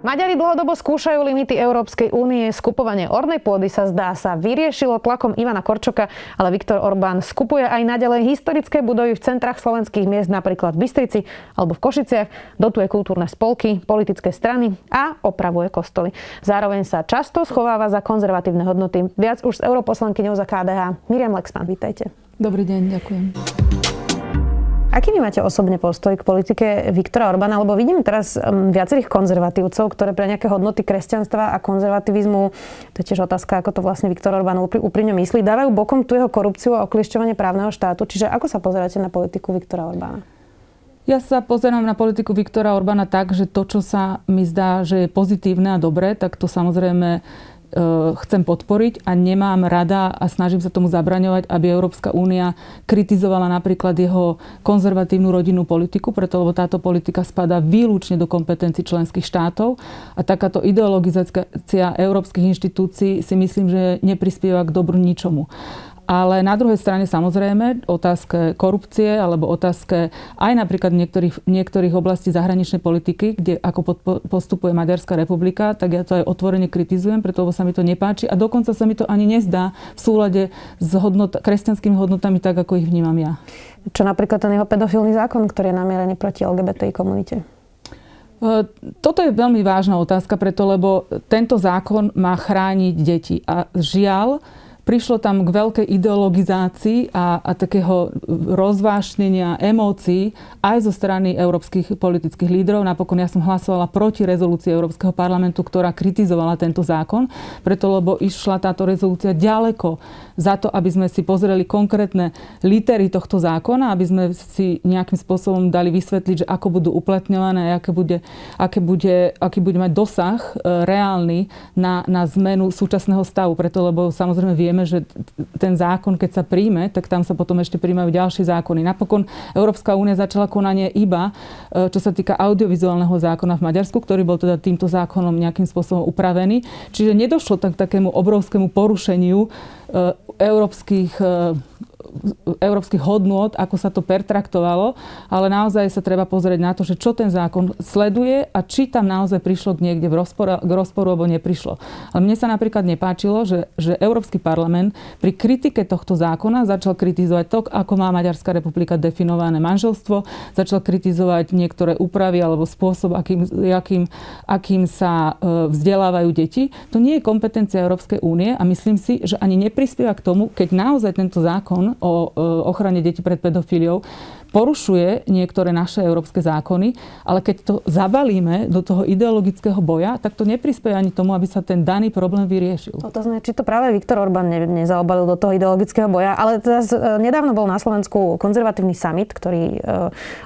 Maďari dlhodobo skúšajú limity Európskej únie. Skupovanie ornej pôdy sa zdá sa vyriešilo tlakom Ivana Korčoka, ale Viktor Orbán skupuje aj naďalej historické budovy v centrách slovenských miest, napríklad v Bystrici alebo v Košiciach, dotuje kultúrne spolky, politické strany a opravuje kostoly. Zároveň sa často schováva za konzervatívne hodnoty. Viac už s europoslankyňou za KDH. Miriam Lexman, vítajte. Dobrý deň, ďakujem. Aký vy máte osobne postoj k politike Viktora Orbána? Lebo vidím teraz um, viacerých konzervatívcov, ktoré pre nejaké hodnoty kresťanstva a konzervativizmu, to je tiež otázka, ako to vlastne Viktor Orbán úprimne myslí, dávajú bokom tu jeho korupciu a okliešťovanie právneho štátu. Čiže ako sa pozeráte na politiku Viktora Orbána? Ja sa pozerám na politiku Viktora Orbána tak, že to, čo sa mi zdá, že je pozitívne a dobré, tak to samozrejme chcem podporiť a nemám rada a snažím sa tomu zabraňovať, aby Európska únia kritizovala napríklad jeho konzervatívnu rodinnú politiku, preto lebo táto politika spadá výlučne do kompetencií členských štátov a takáto ideologizácia európskych inštitúcií si myslím, že neprispieva k dobru ničomu. Ale na druhej strane samozrejme otázke korupcie alebo otázke aj napríklad niektorých, niektorých oblastí zahraničnej politiky, kde ako postupuje Maďarská republika, tak ja to aj otvorene kritizujem, pretože sa mi to nepáči a dokonca sa mi to ani nezdá v súlade s hodnot, kresťanskými hodnotami tak, ako ich vnímam ja. Čo napríklad ten jeho pedofilný zákon, ktorý je namierený proti LGBTI komunite? E, toto je veľmi vážna otázka, preto lebo tento zákon má chrániť deti. A žiaľ, prišlo tam k veľkej ideologizácii a, a takého rozvášnenia emócií aj zo strany európskych politických lídrov. Napokon ja som hlasovala proti rezolúcii Európskeho parlamentu, ktorá kritizovala tento zákon, preto lebo išla táto rezolúcia ďaleko za to, aby sme si pozreli konkrétne litery tohto zákona, aby sme si nejakým spôsobom dali vysvetliť, že ako budú uplatňované, aké bude, aké bude, aký bude mať dosah e, reálny na, na zmenu súčasného stavu. Preto, lebo samozrejme vieme, že ten zákon, keď sa príjme, tak tam sa potom ešte príjmajú ďalšie zákony. Napokon Európska únia začala konanie iba, e, čo sa týka audiovizuálneho zákona v Maďarsku, ktorý bol teda týmto zákonom nejakým spôsobom upravený. Čiže nedošlo tak takému obrovskému porušeniu e, európskych e, európskych hodnôt, ako sa to pertraktovalo, ale naozaj sa treba pozrieť na to, že čo ten zákon sleduje a či tam naozaj prišlo k niekde v rozporu, k rozporu alebo neprišlo. Ale mne sa napríklad nepáčilo, že, že Európsky parlament pri kritike tohto zákona začal kritizovať to, ako má Maďarská republika definované manželstvo, začal kritizovať niektoré úpravy alebo spôsob, akým, akým, akým sa e, vzdelávajú deti. To nie je kompetencia Európskej únie a myslím si, že ani neprispieva k tomu, keď naozaj tento zákon o ochrane detí pred pedofíliou porušuje niektoré naše európske zákony, ale keď to zabalíme do toho ideologického boja, tak to neprispieje ani tomu, aby sa ten daný problém vyriešil. Otázne, či to práve Viktor Orbán ne, nezaobalil do toho ideologického boja, ale teraz nedávno bol na Slovensku konzervatívny summit, ktorý e,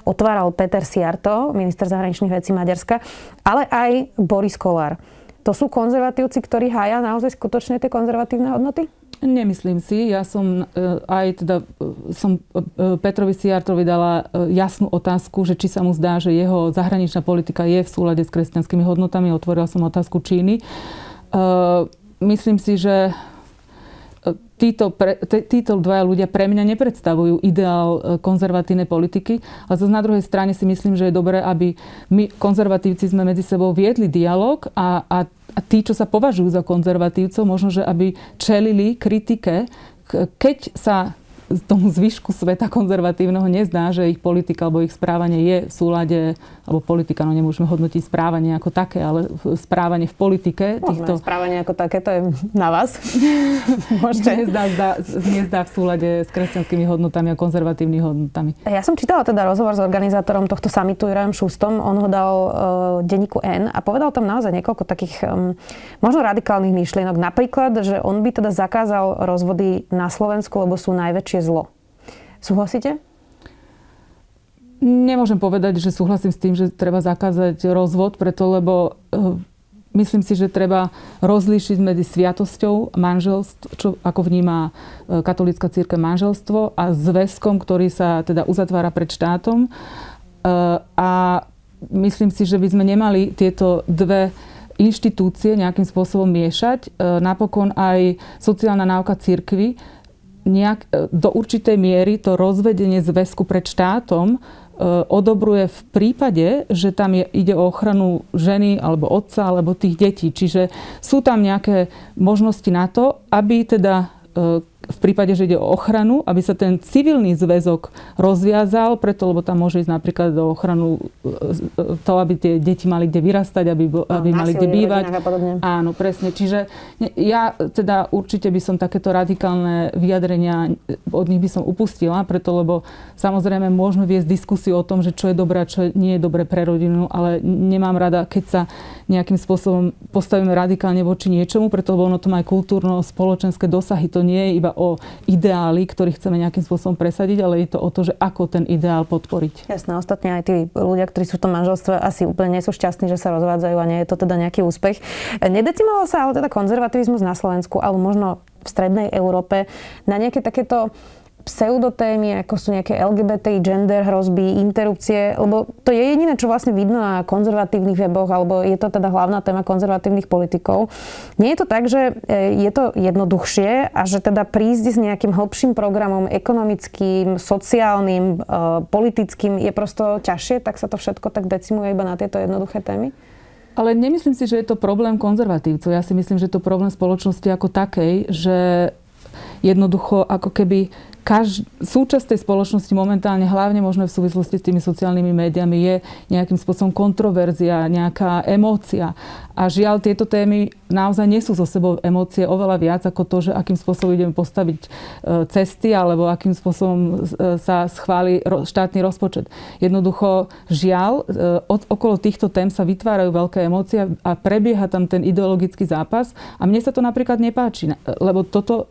otváral Peter Siarto, minister zahraničných vecí Maďarska, ale aj Boris Kolár. To sú konzervatívci, ktorí hája naozaj skutočne tie konzervatívne hodnoty? Nemyslím si. Ja som e, aj teda e, som e, Petrovi Siartovi dala jasnú otázku, že či sa mu zdá, že jeho zahraničná politika je v súlade s kresťanskými hodnotami. Otvorila som otázku Číny. Myslím si, že títo, pre, títo dvaja ľudia pre mňa nepredstavujú ideál konzervatívnej politiky, ale zase na druhej strane si myslím, že je dobré, aby my konzervatívci sme medzi sebou viedli dialog a, a a tí, čo sa považujú za konzervatívcov, možno, že aby čelili kritike, keď sa tomu zvyšku sveta konzervatívneho nezdá, že ich politika alebo ich správanie je v súlade, alebo politika, no nemôžeme hodnotiť správanie ako také, ale správanie v politike. Týchto... správanie ako také, to je na vás. Môžete. Nezdá, zdá, nezdá v súlade s kresťanskými hodnotami a konzervatívnymi hodnotami. Ja som čítala teda rozhovor s organizátorom tohto samitu Jurajom Šustom. On ho dal uh, denníku N a povedal tam naozaj niekoľko takých um, možno radikálnych myšlienok. Napríklad, že on by teda zakázal rozvody na Slovensku, lebo sú najväčšie zlo. Súhlasíte? Nemôžem povedať, že súhlasím s tým, že treba zakázať rozvod, preto lebo eh, myslím si, že treba rozlíšiť medzi sviatosťou manželstvo, čo ako vníma e, katolícka círka manželstvo a zväzkom, ktorý sa teda uzatvára pred štátom. E, a myslím si, že by sme nemali tieto dve inštitúcie nejakým spôsobom miešať. Napokon aj sociálna náuka církvy nejak, do určitej miery to rozvedenie zväzku pred štátom E, odobruje v prípade, že tam je, ide o ochranu ženy alebo otca alebo tých detí. Čiže sú tam nejaké možnosti na to, aby teda e, v prípade, že ide o ochranu, aby sa ten civilný zväzok rozviazal, preto, lebo tam môže ísť napríklad do ochranu e, to, aby tie deti mali kde vyrastať, aby, aby mali kde bývať. Áno, presne. Čiže ja teda určite by som takéto radikálne vyjadrenia, od nich by som upustila, preto, lebo samozrejme môžeme viesť diskusiu o tom, že čo je dobré a čo nie je dobré pre rodinu, ale nemám rada, keď sa nejakým spôsobom postavíme radikálne voči niečomu, preto, ono to má aj kultúrno-spoločenské dosahy. To nie je iba o ideály, ktorý chceme nejakým spôsobom presadiť, ale je to o to, že ako ten ideál podporiť. Jasné, ostatne aj tí ľudia, ktorí sú v tom manželstve, asi úplne nie sú šťastní, že sa rozvádzajú a nie je to teda nejaký úspech. Nedecimoval sa ale teda konzervativizmus na Slovensku, alebo možno v strednej Európe na nejaké takéto pseudotémy, ako sú nejaké LGBT, gender hrozby, interrupcie, lebo to je jediné, čo vlastne vidno na konzervatívnych weboch, alebo je to teda hlavná téma konzervatívnych politikov. Nie je to tak, že e, je to jednoduchšie a že teda prísť s nejakým hlbším programom ekonomickým, sociálnym, e, politickým je prosto ťažšie, tak sa to všetko tak decimuje iba na tieto jednoduché témy? Ale nemyslím si, že je to problém konzervatívcov. Ja si myslím, že je to problém spoločnosti ako takej, že jednoducho ako keby kaž, súčasť tej spoločnosti momentálne, hlavne možno v súvislosti s tými sociálnymi médiami, je nejakým spôsobom kontroverzia, nejaká emócia. A žiaľ, tieto témy naozaj nesú so sebou emócie oveľa viac ako to, že akým spôsobom ideme postaviť e, cesty alebo akým spôsobom e, sa schváli štátny rozpočet. Jednoducho, žiaľ, e, od, okolo týchto tém sa vytvárajú veľké emócie a prebieha tam ten ideologický zápas. A mne sa to napríklad nepáči, lebo toto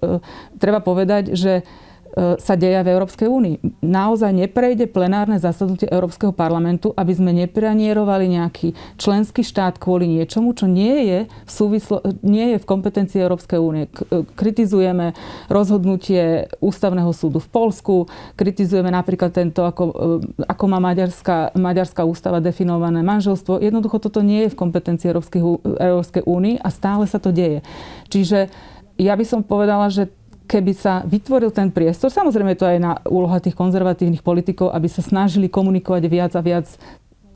treba povedať, že sa deja v Európskej únii. Naozaj neprejde plenárne zasadnutie Európskeho parlamentu, aby sme nepranierovali nejaký členský štát kvôli niečomu, čo nie je v, súvislo- nie je v kompetencii Európskej únie. E, kritizujeme rozhodnutie Ústavného súdu v Polsku, kritizujeme napríklad tento, ako, e, ako má Maďarská, Maďarská ústava definované manželstvo. Jednoducho toto nie je v kompetencii Európskej únie a stále sa to deje. Čiže ja by som povedala, že keby sa vytvoril ten priestor, samozrejme to aj na úloha tých konzervatívnych politikov, aby sa snažili komunikovať viac a viac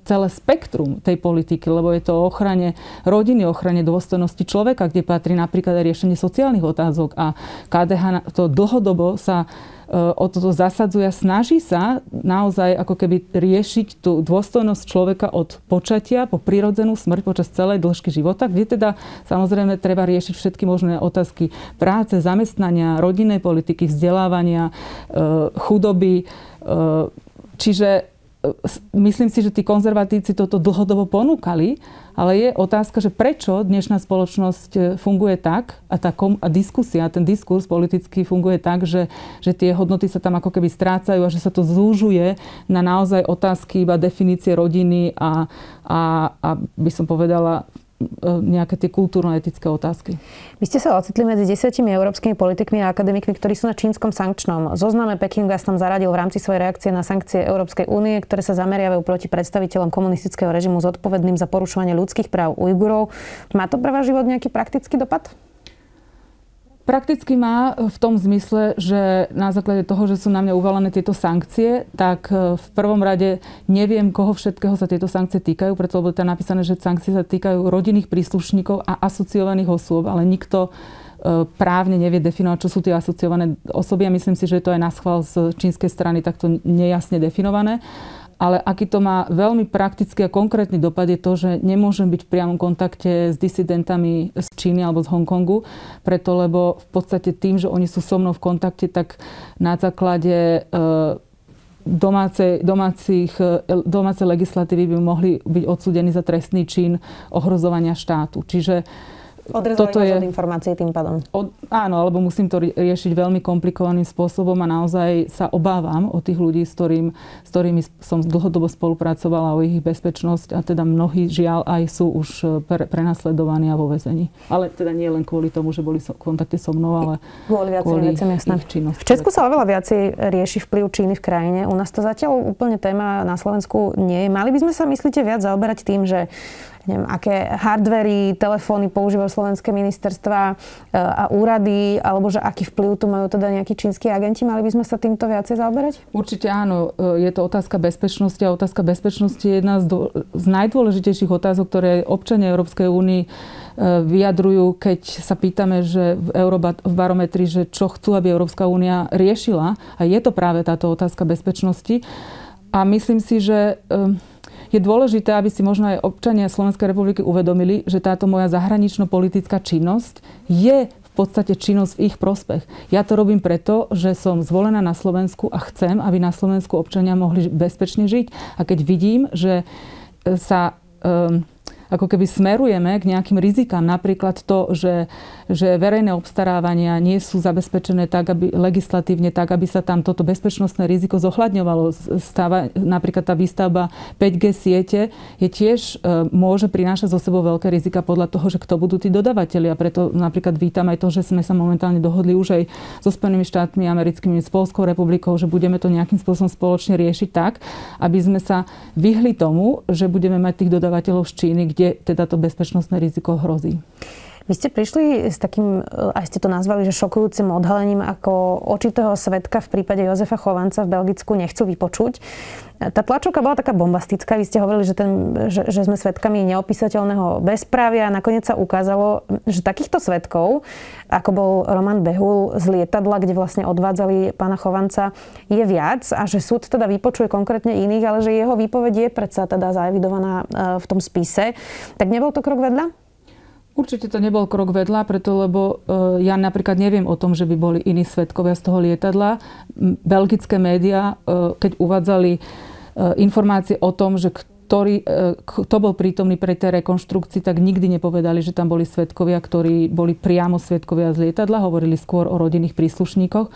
celé spektrum tej politiky, lebo je to o ochrane rodiny, ochrane dôstojnosti človeka, kde patrí napríklad aj riešenie sociálnych otázok a KDH to dlhodobo sa o toto zasadzuje a snaží sa naozaj ako keby riešiť tú dôstojnosť človeka od počatia po prirodzenú smrť počas celej dĺžky života, kde teda samozrejme treba riešiť všetky možné otázky práce, zamestnania, rodinnej politiky, vzdelávania, e, chudoby. E, čiže myslím si, že tí konzervatívci toto dlhodobo ponúkali, ale je otázka, že prečo dnešná spoločnosť e, funguje tak a tá kom, a diskusia, ten diskurs politický funguje tak, že, že tie hodnoty sa tam ako keby strácajú a že sa to zúžuje na naozaj otázky iba definície rodiny a, a, a by som povedala nejaké tie kultúrno-etické otázky. Vy ste sa ocitli medzi desiatimi európskymi politikmi a akademikmi, ktorí sú na čínskom sankčnom zozname. Peking vás tam zaradil v rámci svojej reakcie na sankcie Európskej únie, ktoré sa zameriavajú proti predstaviteľom komunistického režimu zodpovedným za porušovanie ľudských práv Ujgurov. Má to pre váš život nejaký praktický dopad? Prakticky má v tom zmysle, že na základe toho, že sú na mňa uvalené tieto sankcie, tak e, v prvom rade neviem, koho všetkého sa tieto sankcie týkajú, preto lebo je tam napísané, že sankcie sa týkajú rodinných príslušníkov a asociovaných osôb, ale nikto e, právne nevie definovať, čo sú tie asociované osoby a myslím si, že je to aj na schvál z čínskej strany takto nejasne definované ale aký to má veľmi praktický a konkrétny dopad je to, že nemôžem byť v priamom kontakte s disidentami z Číny alebo z Hongkongu, preto lebo v podstate tým, že oni sú so mnou v kontakte, tak na základe e, domácej, domácich, e, domácej legislatívy by mohli byť odsúdení za trestný čin ohrozovania štátu. Čiže Odrezali toto je od informácií tým pádom. Od, áno, alebo musím to riešiť veľmi komplikovaným spôsobom a naozaj sa obávam o tých ľudí, s, ktorým, s ktorými som dlhodobo spolupracovala o ich bezpečnosť a teda mnohí žiaľ aj sú už pre, prenasledovaní a vo väzení. Ale teda nie len kvôli tomu, že boli v kontakte so mnou, ale kvôli, kvôli veciam, ich činnosti. V Česku sa oveľa viacej rieši vplyv Číny v krajine. U nás to zatiaľ úplne téma na Slovensku nie je. Mali by sme sa, myslíte, viac zaoberať tým, že neviem, aké hardvery, telefóny používajú slovenské ministerstva e, a úrady, alebo že aký vplyv tu majú teda nejakí čínsky agenti. Mali by sme sa týmto viacej zaoberať? Určite áno. E, je to otázka bezpečnosti a otázka bezpečnosti je jedna z, do, z najdôležitejších otázok, ktoré občania Európskej únii e, vyjadrujú, keď sa pýtame, že v Eurobarometri, že čo chcú, aby Európska únia riešila. A je to práve táto otázka bezpečnosti. A myslím si, že je dôležité, aby si možno aj občania Slovenskej republiky uvedomili, že táto moja zahranično-politická činnosť je v podstate činnosť v ich prospech. Ja to robím preto, že som zvolená na Slovensku a chcem, aby na Slovensku občania mohli bezpečne žiť. A keď vidím, že sa um, ako keby smerujeme k nejakým rizikám. Napríklad to, že, že verejné obstarávania nie sú zabezpečené tak, aby, legislatívne tak, aby sa tam toto bezpečnostné riziko zohľadňovalo. Stáva, napríklad tá výstavba 5G siete je tiež, e, môže prinášať zo sebou veľké rizika podľa toho, že kto budú tí dodavatelia. Preto napríklad vítam aj to, že sme sa momentálne dohodli už aj so Spojenými štátmi americkými, s Polskou republikou, že budeme to nejakým spôsobom spoločne riešiť tak, aby sme sa vyhli tomu, že budeme mať tých dodavateľov z Číny, kde teda to bezpečnostné riziko hrozí. Vy ste prišli s takým, aj ste to nazvali, že šokujúcim odhalením, ako očitého svetka v prípade Jozefa Chovanca v Belgicku nechcú vypočuť. Tá tlačovka bola taká bombastická. Vy ste hovorili, že, ten, že, že sme svetkami neopísateľného bezprávia a nakoniec sa ukázalo, že takýchto svetkov, ako bol Roman Behul z lietadla, kde vlastne odvádzali pána Chovanca, je viac a že súd teda vypočuje konkrétne iných, ale že jeho výpoveď je predsa teda zaevidovaná e, v tom spise. Tak nebol to krok vedľa? Určite to nebol krok vedľa, preto lebo e, ja napríklad neviem o tom, že by boli iní svetkovia z toho lietadla. Belgické médiá, e, keď uvádzali e, informácie o tom, že ktorý, kto bol prítomný pri tej rekonštrukcii, tak nikdy nepovedali, že tam boli svetkovia, ktorí boli priamo svetkovia z lietadla, hovorili skôr o rodinných príslušníkoch.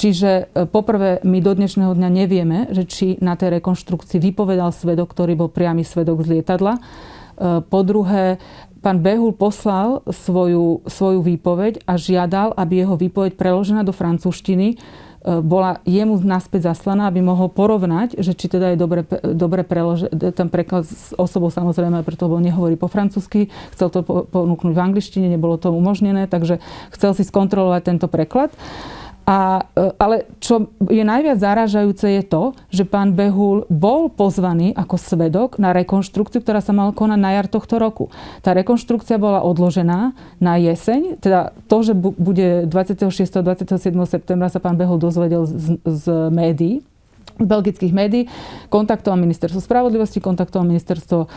Čiže poprvé, my do dnešného dňa nevieme, že či na tej rekonštrukcii vypovedal svedok, ktorý bol priamy svedok z lietadla. Po druhé, pán Behul poslal svoju, svoju výpoveď a žiadal, aby jeho výpoveď preložená do francúzštiny e, bola jemu naspäť zaslaná, aby mohol porovnať, že či teda je dobre, dobre preložený, ten preklad s osobou samozrejme, preto lebo nehovorí po francúzsky, chcel to ponúknuť v angličtine, nebolo to umožnené, takže chcel si skontrolovať tento preklad. A, e, ale čo je najviac zaražajúce je to, že pán Behul bol pozvaný ako svedok na rekonštrukciu, ktorá sa mala konať na jar tohto roku. Tá rekonštrukcia bola odložená na jeseň, teda to, že bude 26. a 27. septembra sa pán Behul dozvedel z, z médií, belgických médií, kontaktoval ministerstvo spravodlivosti, kontaktoval ministerstvo e,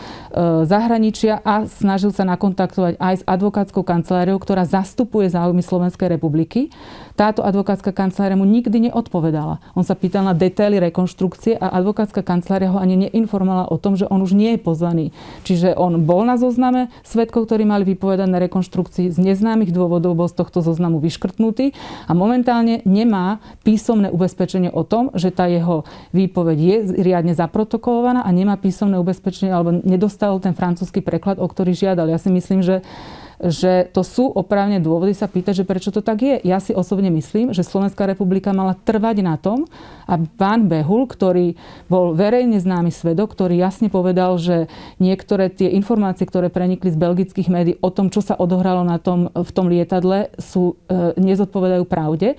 zahraničia a snažil sa nakontaktovať aj s advokátskou kanceláriou, ktorá zastupuje záujmy Slovenskej republiky táto advokátska kancelária mu nikdy neodpovedala. On sa pýtal na detaily rekonštrukcie a advokátska kancelária ho ani neinformovala o tom, že on už nie je pozvaný. Čiže on bol na zozname svetkov, ktorí mali vypovedať na rekonštrukcii z neznámych dôvodov, bol z tohto zoznamu vyškrtnutý a momentálne nemá písomné ubezpečenie o tom, že tá jeho výpoveď je riadne zaprotokolovaná a nemá písomné ubezpečenie alebo nedostal ten francúzsky preklad, o ktorý žiadal. Ja si myslím, že že to sú oprávne dôvody sa pýtať, že prečo to tak je. Ja si osobne myslím, že Slovenská republika mala trvať na tom, a pán Behul, ktorý bol verejne známy svedok, ktorý jasne povedal, že niektoré tie informácie, ktoré prenikli z belgických médií o tom, čo sa odohralo na tom, v tom lietadle, sú, e, nezodpovedajú pravde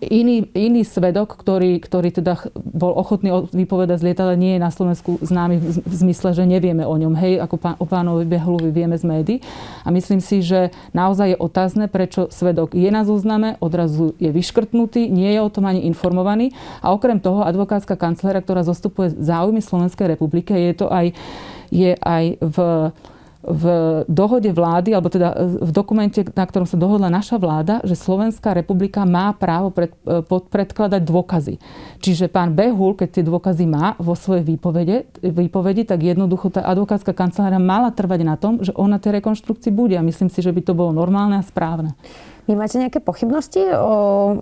iný, iný svedok, ktorý, ktorý teda bol ochotný vypovedať z lietadla, nie je na Slovensku známy v, zmysle, že nevieme o ňom. Hej, ako pán, o pánovi Behluvi vieme z médií. A myslím si, že naozaj je otázne, prečo svedok je na zozname, odrazu je vyškrtnutý, nie je o tom ani informovaný. A okrem toho advokátska kancelária, ktorá zastupuje záujmy Slovenskej republiky, je to aj, je aj v v dohode vlády, alebo teda v dokumente, na ktorom sa dohodla naša vláda, že Slovenská republika má právo pred, predkladať dôkazy. Čiže pán Behul, keď tie dôkazy má vo svojej výpovede, výpovedi, tak jednoducho tá advokátska kancelária mala trvať na tom, že ona tej rekonštrukcii bude. A myslím si, že by to bolo normálne a správne. Vy máte nejaké pochybnosti o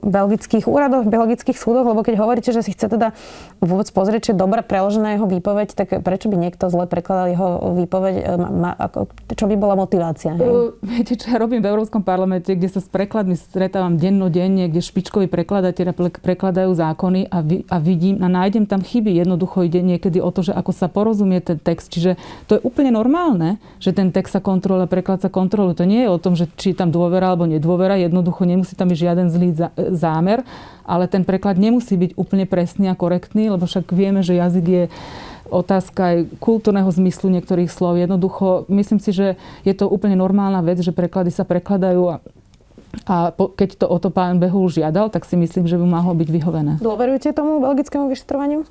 belgických úradoch, belgických súdoch? Lebo keď hovoríte, že si chce teda vôbec pozrieť, či je dobre preložená jeho výpoveď, tak prečo by niekto zle prekladal jeho výpoveď? E, čo by bola motivácia? Uh, viete, čo ja robím v Európskom parlamente, kde sa s prekladmi stretávam dennodenne, kde špičkoví prekladateľe prekladajú zákony a, vi, a vidím a nájdem tam chyby. Jednoducho ide niekedy o to, že ako sa porozumie ten text. Čiže to je úplne normálne, že ten text sa kontroluje, preklad sa kontroluje. To nie je o tom, že či je tam dôvera alebo nedôvera autora, jednoducho nemusí tam byť žiaden zlý zámer, ale ten preklad nemusí byť úplne presný a korektný, lebo však vieme, že jazyk je otázka aj kultúrneho zmyslu niektorých slov. Jednoducho, myslím si, že je to úplne normálna vec, že preklady sa prekladajú a a keď to o to pán Behul žiadal, tak si myslím, že by mohlo byť vyhovené. Dôverujete tomu belgickému vyšetrovaniu?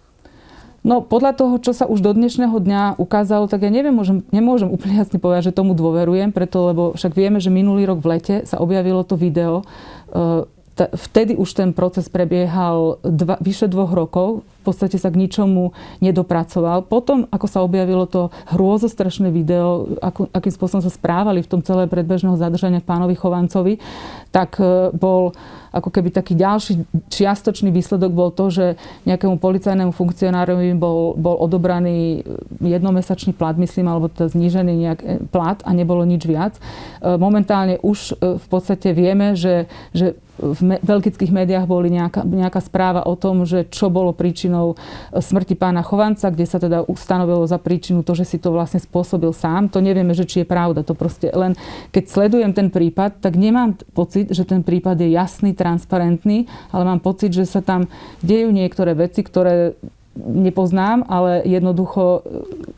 No podľa toho, čo sa už do dnešného dňa ukázalo, tak ja neviem, môžem, nemôžem úplne jasne povedať, že tomu dôverujem, preto lebo však vieme, že minulý rok v lete sa objavilo to video. E, vtedy už ten proces prebiehal dva, vyše dvoch rokov v podstate sa k ničomu nedopracoval. Potom, ako sa objavilo to hrôzostrašné video, ako, akým spôsobom sa správali v tom celé predbežného zadržania pánovi Chovancovi, tak e, bol ako keby taký ďalší čiastočný výsledok bol to, že nejakému policajnému funkcionárovi bol, bol odobraný jednomesačný plat, myslím, alebo to znížený nejak e, plat a nebolo nič viac. E, momentálne už v podstate vieme, že, že v belgických médiách boli nejaká, nejaká správa o tom, že čo bolo príčinou e, smrti pána Chovanca, kde sa teda ustanovilo za príčinu to, že si to vlastne spôsobil sám. To nevieme, že či je pravda. To proste len keď sledujem ten prípad, tak nemám pocit, že ten prípad je jasný, transparentný, ale mám pocit, že sa tam dejú niektoré veci, ktoré nepoznám, ale jednoducho e,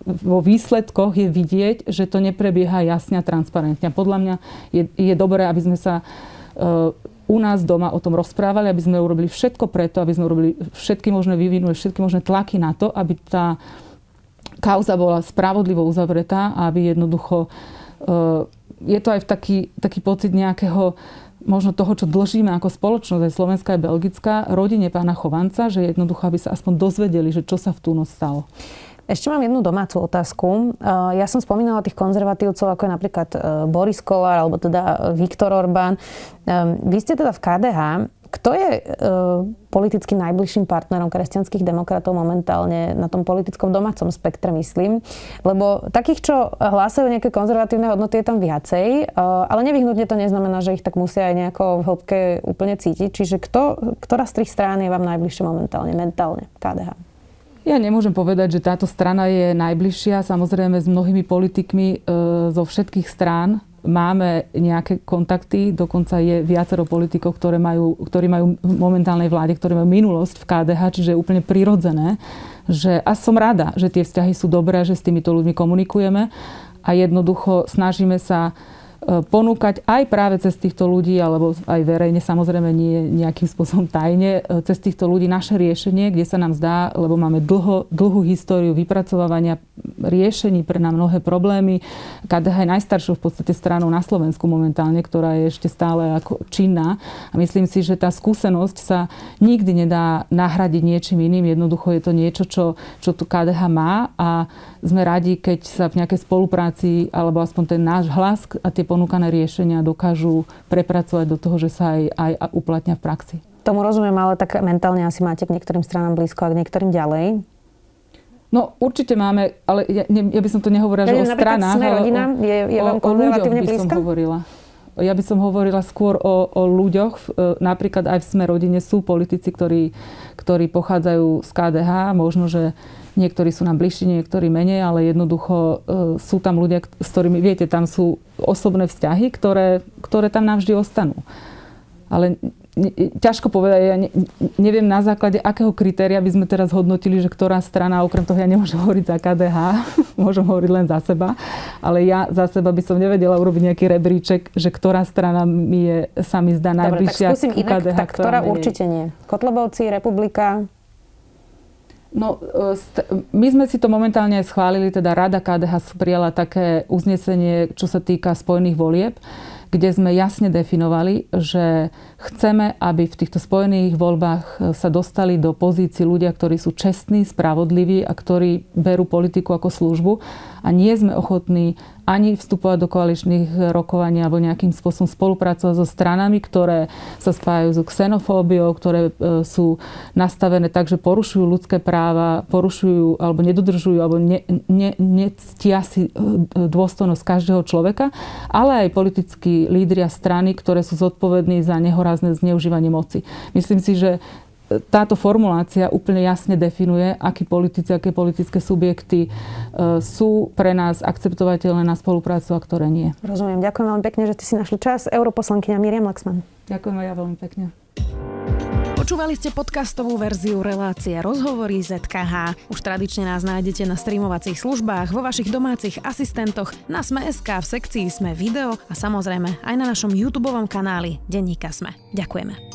vo výsledkoch je vidieť, že to neprebieha jasne a transparentne. Podľa mňa je, je dobré, aby sme sa uh, u nás doma o tom rozprávali, aby sme urobili všetko preto, aby sme urobili všetky možné vyvinuli, všetky možné tlaky na to, aby tá kauza bola spravodlivo uzavretá a aby jednoducho uh, je to aj v taký, taký pocit nejakého možno toho, čo dlžíme ako spoločnosť, aj Slovenská aj Belgická, rodine pána Chovanca, že jednoducho, aby sa aspoň dozvedeli, že čo sa v tú noc stalo. Ešte mám jednu domácu otázku. Eh, ja som spomínala tých konzervatívcov, ako je napríklad eh, Boris Kolár alebo teda Viktor Orbán. Ehm, vy ste teda v KDH. Kto je eh, politicky najbližším partnerom kresťanských demokratov momentálne na tom politickom domácom spektre, myslím? Lebo takých, čo hlásajú nejaké konzervatívne hodnoty, je tam viacej, ale nevyhnutne to neznamená, že ich tak musia aj nejako v hĺbke úplne cítiť. Čiže kto, ktorá z tých strán je vám najbližšie momentálne, mentálne, KDH? Ja nemôžem povedať, že táto strana je najbližšia. Samozrejme s mnohými politikmi e, zo všetkých strán máme nejaké kontakty, dokonca je viacero politikov, ktoré majú, ktorí majú v momentálnej vláde, ktorí majú minulosť v KDH, čiže je úplne prirodzené, že a som rada, že tie vzťahy sú dobré, že s týmito ľuďmi komunikujeme a jednoducho snažíme sa ponúkať aj práve cez týchto ľudí, alebo aj verejne, samozrejme nie nejakým spôsobom tajne, e, cez týchto ľudí naše riešenie, kde sa nám zdá, lebo máme dlho, dlhú históriu vypracovávania riešení pre nám mnohé problémy. KDH je najstaršou v podstate stranou na Slovensku momentálne, ktorá je ešte stále ako činná. A myslím si, že tá skúsenosť sa nikdy nedá nahradiť niečím iným. Jednoducho je to niečo, čo, čo tu KDH má a sme radi, keď sa v nejakej spolupráci, alebo aspoň ten náš hlas a tie ponúkané riešenia dokážu prepracovať do toho, že sa aj, aj uplatňa v praxi. Tomu rozumiem, ale tak mentálne asi máte k niektorým stranám blízko a k niektorým ďalej. No určite máme, ale ja, ne, ja by som to nehovorila, ja, že o stranách, ale rodina je, je vám o, o ľuďoch by som hovorila. Ja by som hovorila skôr o, o ľuďoch. E, napríklad aj v Sme rodine sú politici, ktorí, ktorí pochádzajú z KDH. Možno, že Niektorí sú nám bližší, niektorí menej, ale jednoducho e, sú tam ľudia, s ktorými, viete, tam sú osobné vzťahy, ktoré, ktoré tam navždy ostanú. Ale ťažko povedať, ja ne, neviem na základe akého kritéria by sme teraz hodnotili, že ktorá strana, okrem toho ja nemôžem hovoriť za KDH, môžem hovoriť len za seba, ale ja za seba by som nevedela urobiť nejaký rebríček, že ktorá strana mi je, sa mi zdá najbližšia Dobre, tak skúsim inak, KDH, tak ktorá, ktorá určite nie. Kotlebovci, Republika, No, my sme si to momentálne aj schválili, teda Rada KDH prijala také uznesenie, čo sa týka spojených volieb, kde sme jasne definovali, že chceme, aby v týchto spojených voľbách sa dostali do pozícií ľudia, ktorí sú čestní, spravodliví a ktorí berú politiku ako službu a nie sme ochotní ani vstupovať do koaličných rokovaní alebo nejakým spôsobom spolupracovať so stranami, ktoré sa spájajú so xenofóbiou, ktoré e, sú nastavené tak, že porušujú ľudské práva, porušujú alebo nedodržujú alebo ne, ne, nectia si e, dôstojnosť každého človeka, ale aj politickí lídria strany, ktoré sú zodpovední za nehorazné zneužívanie moci. Myslím si, že táto formulácia úplne jasne definuje, akí politici, aké politické subjekty e, sú pre nás akceptovateľné na spoluprácu a ktoré nie. Rozumiem. Ďakujem veľmi pekne, že ste si našli čas. Europoslankyňa Miriam Laxman. Ďakujem aj ja veľmi pekne. Počúvali ste podcastovú verziu relácie Rozhovory ZKH. Už tradične nás nájdete na streamovacích službách, vo vašich domácich asistentoch, na Sme.sk, v sekcii Sme video a samozrejme aj na našom YouTube kanáli Denníka Sme. Ďakujeme.